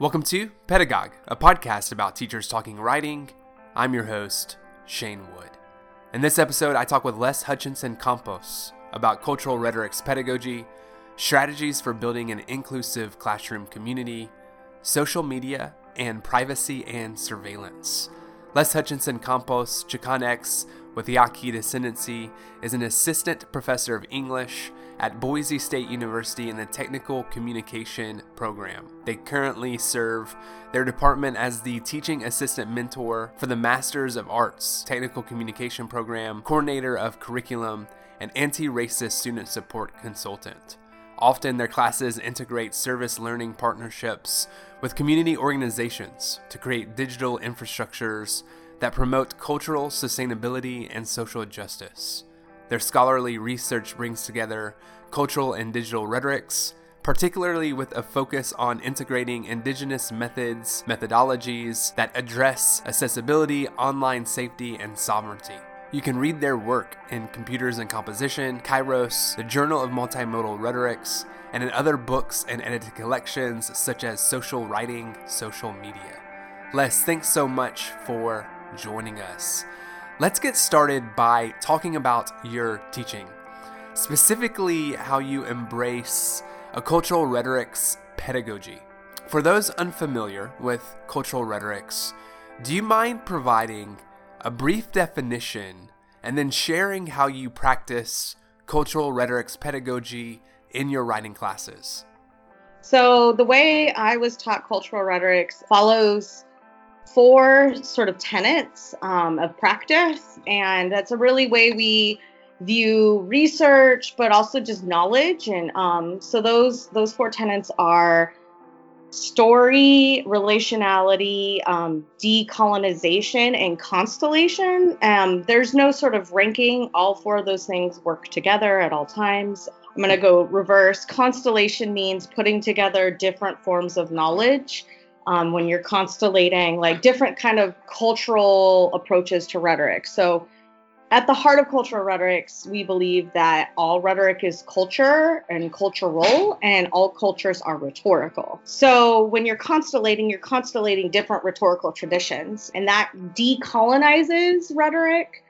Welcome to Pedagogue, a podcast about teachers talking writing. I'm your host, Shane Wood. In this episode, I talk with Les Hutchinson Campos about cultural rhetoric's pedagogy, strategies for building an inclusive classroom community, social media, and privacy and surveillance. Les Hutchinson Campos, Chicanx with Yaqui descendancy, is an assistant professor of English at Boise State University in the Technical Communication Program. They currently serve their department as the teaching assistant mentor for the Masters of Arts Technical Communication Program, coordinator of curriculum, and anti racist student support consultant. Often, their classes integrate service learning partnerships with community organizations to create digital infrastructures that promote cultural sustainability and social justice. Their scholarly research brings together cultural and digital rhetorics, particularly with a focus on integrating indigenous methods, methodologies that address accessibility, online safety, and sovereignty. You can read their work in Computers and Composition, Kairos, the Journal of Multimodal Rhetorics, and in other books and edited collections such as Social Writing, Social Media. Les, thanks so much for joining us. Let's get started by talking about your teaching, specifically how you embrace a cultural rhetorics pedagogy. For those unfamiliar with cultural rhetorics, do you mind providing a brief definition and then sharing how you practice cultural rhetorics pedagogy in your writing classes? So, the way I was taught cultural rhetorics follows four sort of tenets um, of practice, and that's a really way we view research, but also just knowledge. And um, so those those four tenets are story, relationality, um, decolonization, and constellation. Um, there's no sort of ranking. All four of those things work together at all times. I'm going to go reverse. Constellation means putting together different forms of knowledge um, when you're constellating like different kind of cultural approaches to rhetoric. So at the heart of cultural rhetorics, we believe that all rhetoric is culture and cultural, and all cultures are rhetorical. So when you're constellating, you're constellating different rhetorical traditions, and that decolonizes rhetoric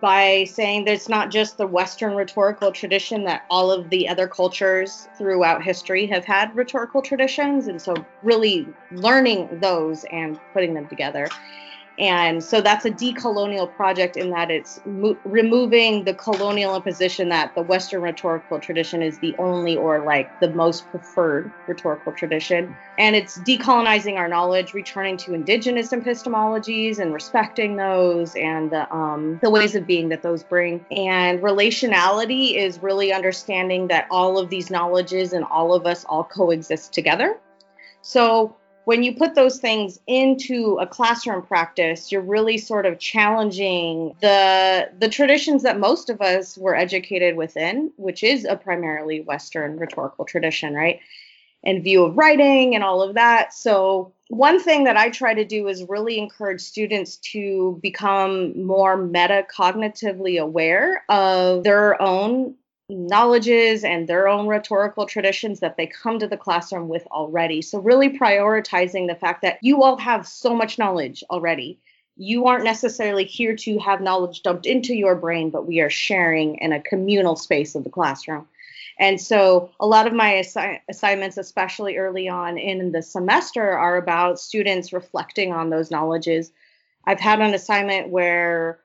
by saying that it's not just the Western rhetorical tradition, that all of the other cultures throughout history have had rhetorical traditions. And so, really learning those and putting them together. And so that's a decolonial project in that it's mo- removing the colonial imposition that the Western rhetorical tradition is the only or like the most preferred rhetorical tradition. And it's decolonizing our knowledge, returning to indigenous epistemologies and respecting those and the, um, the ways of being that those bring. And relationality is really understanding that all of these knowledges and all of us all coexist together. So when you put those things into a classroom practice, you're really sort of challenging the the traditions that most of us were educated within, which is a primarily Western rhetorical tradition, right? And view of writing and all of that. So one thing that I try to do is really encourage students to become more metacognitively aware of their own knowledges and their own rhetorical traditions that they come to the classroom with already. So, really prioritizing the fact that you all have so much knowledge already. You aren't necessarily here to have knowledge dumped into your brain, but we are sharing in a communal space of the classroom. And so, a lot of my assi- assignments, especially early on in the semester, are about students reflecting on those knowledges. I've had an assignment where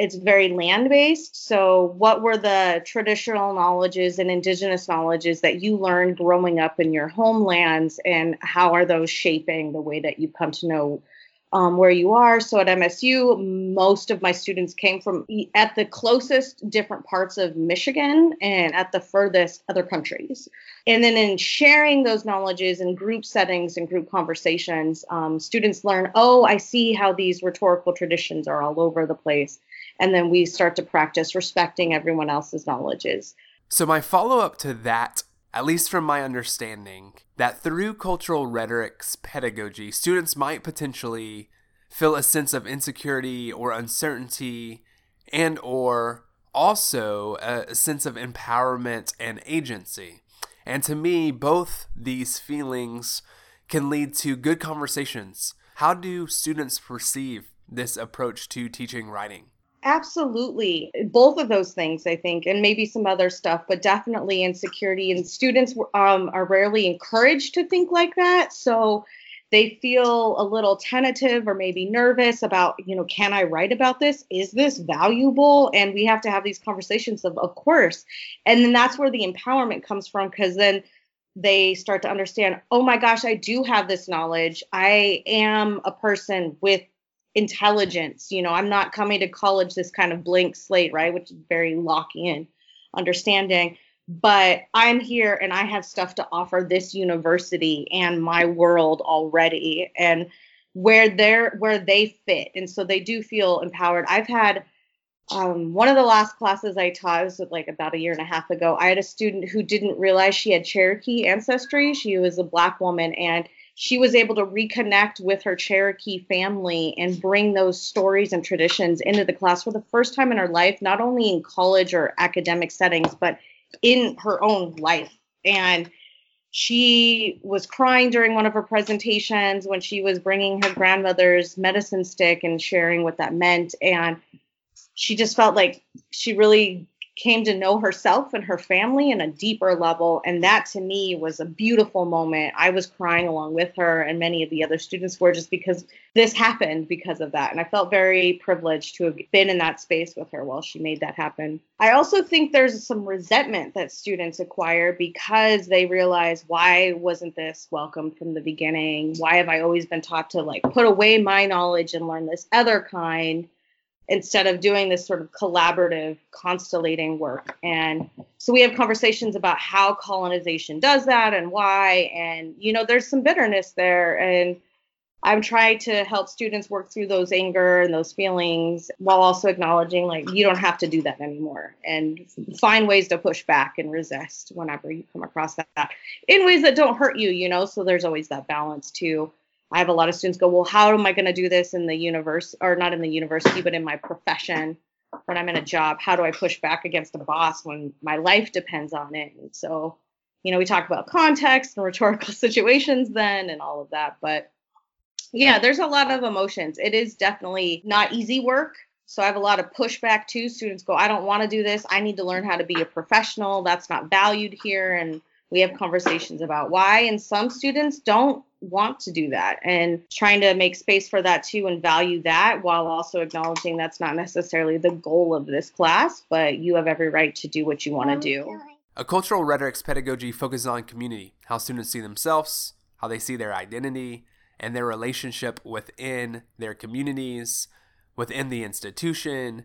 it's very land based. So, what were the traditional knowledges and indigenous knowledges that you learned growing up in your homelands, and how are those shaping the way that you come to know um, where you are? So, at MSU, most of my students came from at the closest different parts of Michigan and at the furthest other countries. And then, in sharing those knowledges in group settings and group conversations, um, students learn, oh, I see how these rhetorical traditions are all over the place and then we start to practice respecting everyone else's knowledges. So, my follow up to that, at least from my understanding, that through cultural rhetorics pedagogy, students might potentially feel a sense of insecurity or uncertainty and or also a sense of empowerment and agency. And to me, both these feelings can lead to good conversations. How do students perceive this approach to teaching writing? Absolutely. Both of those things, I think, and maybe some other stuff, but definitely insecurity. And students um, are rarely encouraged to think like that. So they feel a little tentative or maybe nervous about, you know, can I write about this? Is this valuable? And we have to have these conversations of, of course. And then that's where the empowerment comes from because then they start to understand, oh my gosh, I do have this knowledge. I am a person with intelligence. You know, I'm not coming to college this kind of blank slate, right? Which is very Lockean understanding. But I'm here and I have stuff to offer this university and my world already and where they're where they fit. And so they do feel empowered. I've had um, one of the last classes I taught was like about a year and a half ago. I had a student who didn't realize she had Cherokee ancestry. She was a black woman and she was able to reconnect with her Cherokee family and bring those stories and traditions into the class for the first time in her life, not only in college or academic settings, but in her own life. And she was crying during one of her presentations when she was bringing her grandmother's medicine stick and sharing what that meant. And she just felt like she really came to know herself and her family in a deeper level. And that to me was a beautiful moment. I was crying along with her, and many of the other students were just because this happened because of that. And I felt very privileged to have been in that space with her while she made that happen. I also think there's some resentment that students acquire because they realize why wasn't this welcome from the beginning? Why have I always been taught to like put away my knowledge and learn this other kind? Instead of doing this sort of collaborative constellating work. And so we have conversations about how colonization does that and why. And you know there's some bitterness there. And i'm trying to help students work through those anger and those feelings while also acknowledging like you don't have to do that anymore and find ways to push back and resist whenever you come across that in ways that don't hurt you you know? So there's always that balance too I have a lot of students go, well, how am I going to do this in the universe or not in the university, but in my profession when I'm in a job? How do I push back against a boss when my life depends on it? And so, you know, we talk about context and rhetorical situations then and all of that. But yeah, there's a lot of emotions. It is definitely not easy work. So I have a lot of pushback too. Students go, I don't want to do this. I need to learn how to be a professional. That's not valued here. And we have conversations about why. And some students don't want to do that and trying to make space for that too and value that while also acknowledging that's not necessarily the goal of this class, but you have every right to do what you want to do. A cultural rhetorics pedagogy focuses on community, how students see themselves, how they see their identity, and their relationship within their communities, within the institution,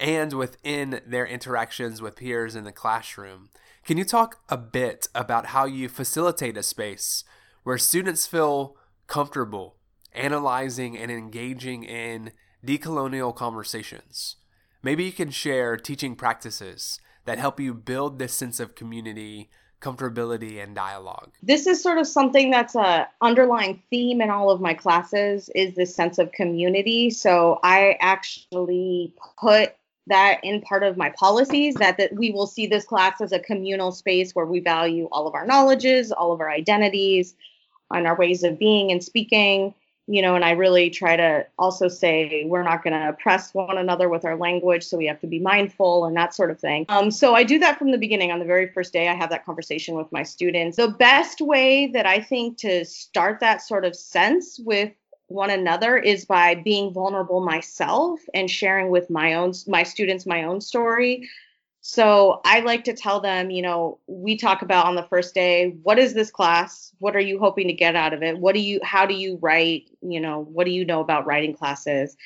and within their interactions with peers in the classroom. Can you talk a bit about how you facilitate a space where students feel comfortable analyzing and engaging in decolonial conversations. Maybe you can share teaching practices that help you build this sense of community, comfortability, and dialogue. This is sort of something that's a underlying theme in all of my classes is this sense of community. So I actually put that in part of my policies that, that we will see this class as a communal space where we value all of our knowledges, all of our identities, and our ways of being and speaking you know and i really try to also say we're not going to oppress one another with our language so we have to be mindful and that sort of thing. Um, so i do that from the beginning. On the very first day i have that conversation with my students. The best way that i think to start that sort of sense with one another is by being vulnerable myself and sharing with my own my students my own story so I like to tell them, you know, we talk about on the first day, what is this class? What are you hoping to get out of it? What do you how do you write? You know, what do you know about writing classes?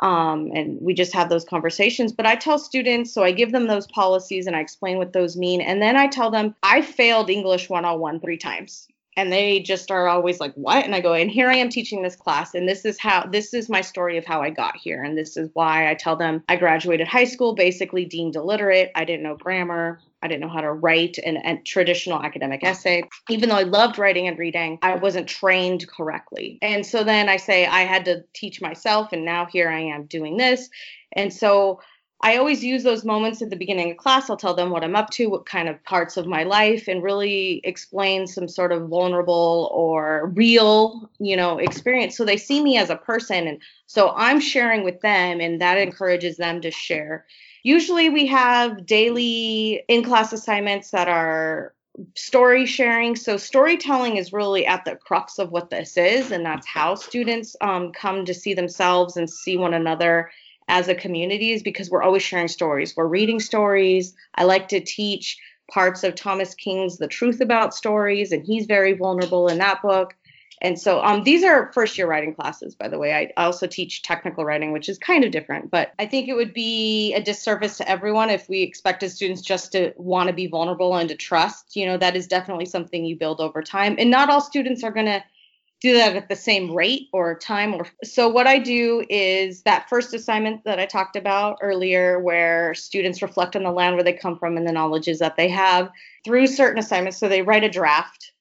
Um, and we just have those conversations. But I tell students, so I give them those policies and I explain what those mean. And then I tell them, I failed English 101 three times and they just are always like what and i go and here i am teaching this class and this is how this is my story of how i got here and this is why i tell them i graduated high school basically deemed illiterate i didn't know grammar I didn't know how to write an, a traditional academic essay. Even though I loved writing and reading, I wasn't trained correctly. And so then I say I had to teach myself, and now here I am doing this. And so I always use those moments at the beginning of class. I'll tell them what I'm up to, what kind of parts of my life, and really explain some sort of vulnerable or real, you know, experience. So they see me as a person. And so I'm sharing with them, and that encourages them to share. Usually we have daily in class assignments that are story sharing. So storytelling is really at the crux of what this is, and that's how students um, come to see themselves and see one another as a community is because we're always sharing stories. We're reading stories. I like to teach parts of Thomas King's The Truth About Stories, and he's very vulnerable in that book. And so um, these are first year writing classes, by the way. I also teach technical writing, which is kind of different, but I think it would be a disservice to everyone if we expected students just to want to be vulnerable and to trust. You know, that is definitely something you build over time. And not all students are going to do that at the same rate or time or so what i do is that first assignment that i talked about earlier where students reflect on the land where they come from and the knowledges that they have through certain assignments. So they write a draft.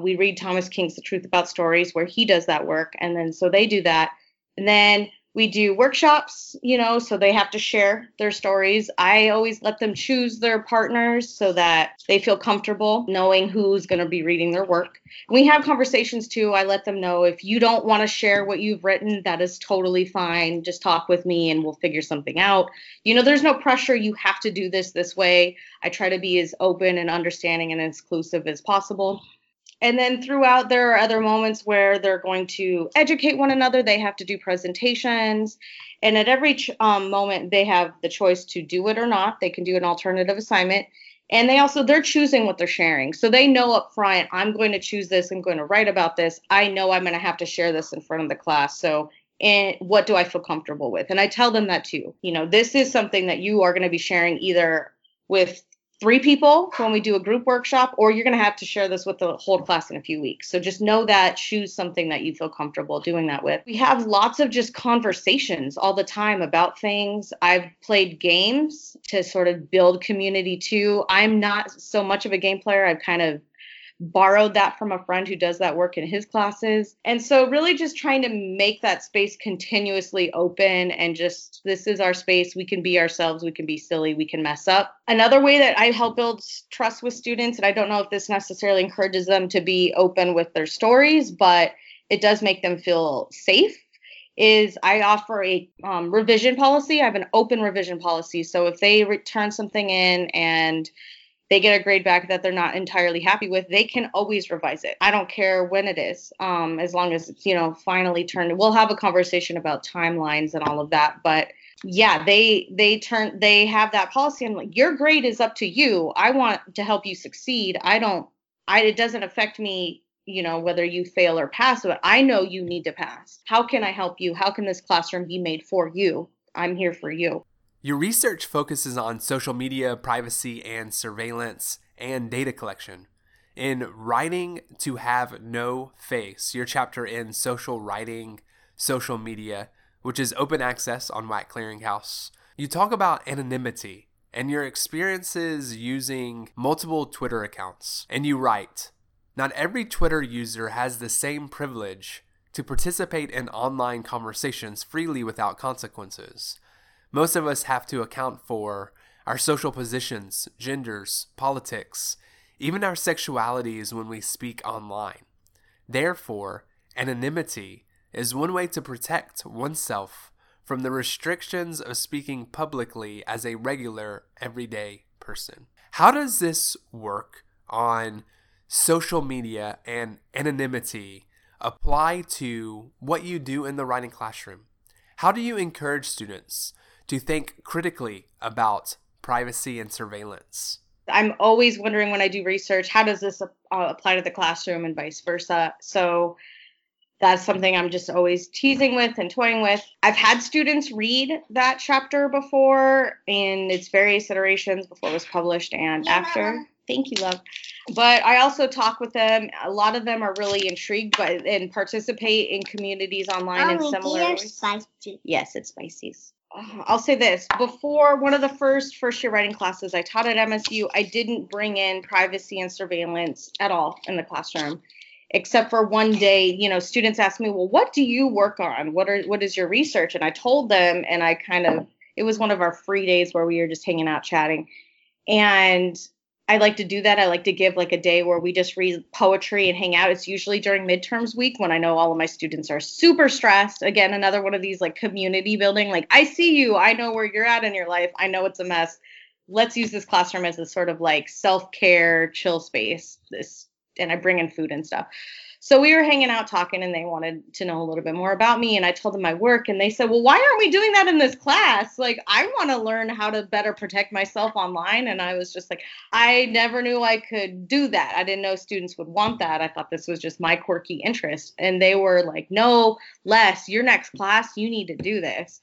We read thomas king's the truth about stories where he does that work and then so they do that. And then we do workshops, you know, so they have to share their stories. I always let them choose their partners so that they feel comfortable knowing who's going to be reading their work. We have conversations too. I let them know if you don't want to share what you've written, that is totally fine. Just talk with me and we'll figure something out. You know, there's no pressure. You have to do this this way. I try to be as open and understanding and exclusive as possible. And then throughout, there are other moments where they're going to educate one another. They have to do presentations. And at every um, moment, they have the choice to do it or not. They can do an alternative assignment. And they also, they're choosing what they're sharing. So they know up front, I'm going to choose this. I'm going to write about this. I know I'm going to have to share this in front of the class. So and what do I feel comfortable with? And I tell them that too. You know, this is something that you are going to be sharing either with three people when we do a group workshop, or you're going to have to share this with the whole class in a few weeks. So just know that, choose something that you feel comfortable doing that with. We have lots of just conversations all the time about things. I've played games to sort of build community too. I'm not so much of a game player. I've kind of borrowed that from a friend who does that work in his classes. And so, really, just trying to make that space continuously open and just this is our space. We can be ourselves, we can be silly, we can mess up. Another way that I help build trust with students, and I don't know if this necessarily encourages them to be open with their stories, but it does make them feel safe is I offer a um, revision policy. I have an open revision policy. So if they return something in and they get a grade back that they're not entirely happy with, they can always revise it. I don't care when it is, um, as long as it's, you know, finally turned. We'll have a conversation about timelines and all of that. But yeah, they they turn they have that policy. I'm like, your grade is up to you. I want to help you succeed. I don't I it doesn't affect me, you know, whether you fail or pass, but I know you need to pass. How can I help you? How can this classroom be made for you? I'm here for you. Your research focuses on social media, privacy, and surveillance and data collection. In Writing to Have No Face, your chapter in social writing, social media, which is open access on WAC Clearinghouse, you talk about anonymity and your experiences using multiple Twitter accounts. And you write, not every Twitter user has the same privilege to participate in online conversations freely without consequences. Most of us have to account for our social positions, genders, politics, even our sexualities when we speak online. Therefore, anonymity is one way to protect oneself from the restrictions of speaking publicly as a regular, everyday person. How does this work on social media and anonymity apply to what you do in the writing classroom? How do you encourage students to think critically about privacy and surveillance. I'm always wondering when I do research, how does this uh, apply to the classroom and vice versa? So that's something I'm just always teasing with and toying with. I've had students read that chapter before in its various iterations before it was published and yeah. after. Thank you, love. But I also talk with them. A lot of them are really intrigued by and participate in communities online and similar ways. Spicy. Yes, it's spicy. Uh, I'll say this before one of the first first year writing classes I taught at MSU, I didn't bring in privacy and surveillance at all in the classroom, except for one day. You know, students asked me, "Well, what do you work on? What are what is your research?" And I told them, and I kind of it was one of our free days where we were just hanging out chatting. And I like to do that. I like to give like a day where we just read poetry and hang out. It's usually during midterms week when I know all of my students are super stressed. Again, another one of these like community building. Like, I see you. I know where you're at in your life. I know it's a mess. Let's use this classroom as a sort of like self care, chill space. This, and I bring in food and stuff. So we were hanging out talking and they wanted to know a little bit more about me. And I told them my work and they said, Well, why aren't we doing that in this class? Like, I want to learn how to better protect myself online. And I was just like, I never knew I could do that. I didn't know students would want that. I thought this was just my quirky interest. And they were like, No, Les, your next class, you need to do this.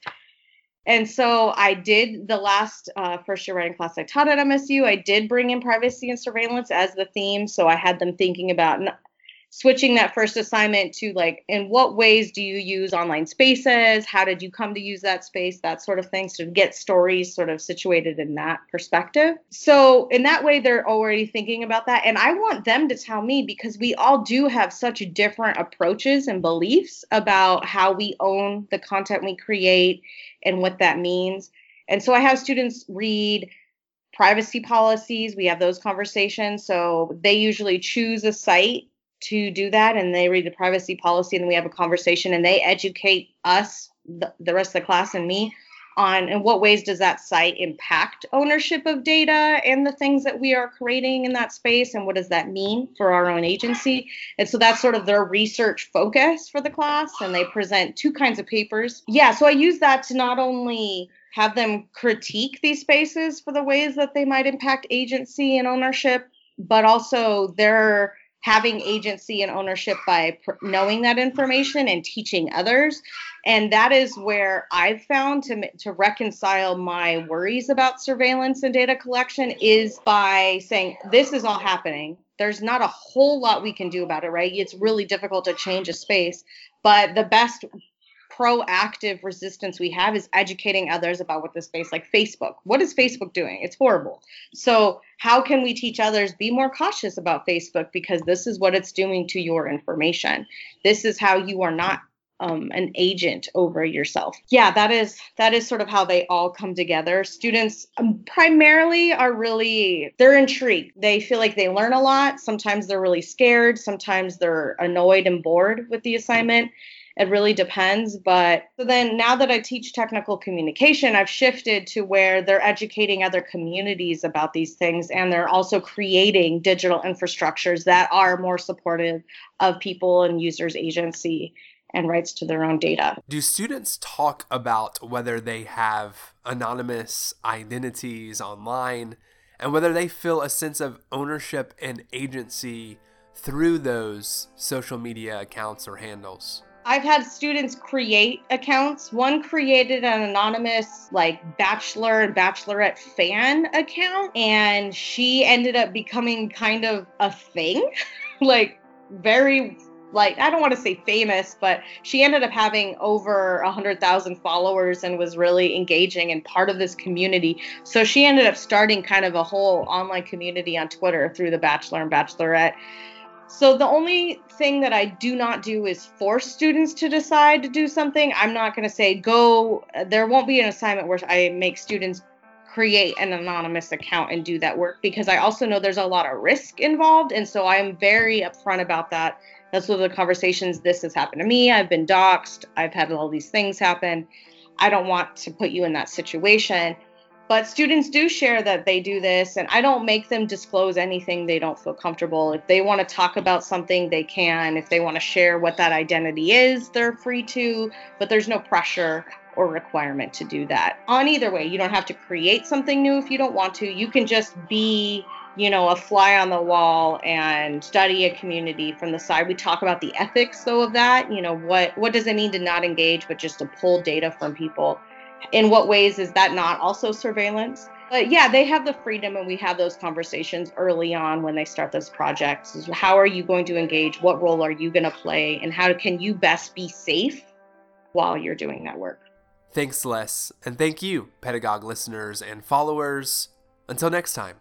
And so I did the last uh, first year writing class I taught at MSU. I did bring in privacy and surveillance as the theme. So I had them thinking about switching that first assignment to like in what ways do you use online spaces? How did you come to use that space? That sort of thing so get stories sort of situated in that perspective. So in that way they're already thinking about that and i want them to tell me because we all do have such different approaches and beliefs about how we own the content we create and what that means. And so i have students read privacy policies. We have those conversations so they usually choose a site to do that and they read the privacy policy and we have a conversation and they educate us the, the rest of the class and me on in what ways does that site impact ownership of data and the things that we are creating in that space and what does that mean for our own agency? And so that's sort of their research focus for the class and they present two kinds of papers. Yeah so i use that to not only have them critique these spaces for the ways that they might impact agency and ownership but also their having agency and ownership by pr- knowing that information and teaching others. And that is where i've found to to reconcile my worries about surveillance and data collection is by saying this is all happening. There's not a whole lot we can do about it right? It's really difficult to change a space. But the best proactive resistance we have is educating others about what this space like facebook. What is facebook doing? It's horrible. So how can we teach others be more cautious about facebook because this is what it's doing to your information. This is how you are not um, an agent over yourself. Yeah that is that is sort of how they all come together. Students um, primarily are really they're intrigued. They feel like they learn a lot. Sometimes they're really scared. Sometimes they're annoyed and bored with the assignment it really depends. But so then now that I teach technical communication, I've shifted to where they're educating other communities about these things and they're also creating digital infrastructures that are more supportive of people and users' agency and rights to their own data. Do students talk about whether they have anonymous identities online and whether they feel a sense of ownership and agency through those social media accounts or handles? I've had students create accounts. One created an anonymous, like, bachelor and bachelorette fan account, and she ended up becoming kind of a thing. like, very, like, I don't want to say famous, but she ended up having over a 100,000 followers and was really engaging and part of this community. So she ended up starting kind of a whole online community on Twitter through the Bachelor and Bachelorette. So the only thing that I do not do is force students to decide to do something. I'm not going to say go. There won't be an assignment where I make students create an anonymous account and do that work because I also know there's a lot of risk involved. And so I'm very upfront about that. That's one of the conversations. This has happened to me. I've been doxxed. I've had all these things happen. I don't want to put you in that situation. But students do share that they do this, and I don't make them disclose anything they don't feel comfortable. If they want to talk about something, they can. If they want to share what that identity is, they're free to, but there's no pressure or requirement to do that. On either way, you don't have to create something new if you don't want to. You can just be you know, a fly on the wall and study a community from the side. We talk about the ethics though of that, you know, what what does it mean to not engage but just to pull data from people in what ways is that not also surveillance? But yeah, they have the freedom, and we have those conversations early on when they start those projects. How are you going to engage? What role are you going to play? And how can you best be safe while you're doing that work? Thanks, Les. And thank you, Pedagogue listeners and followers. Until next time.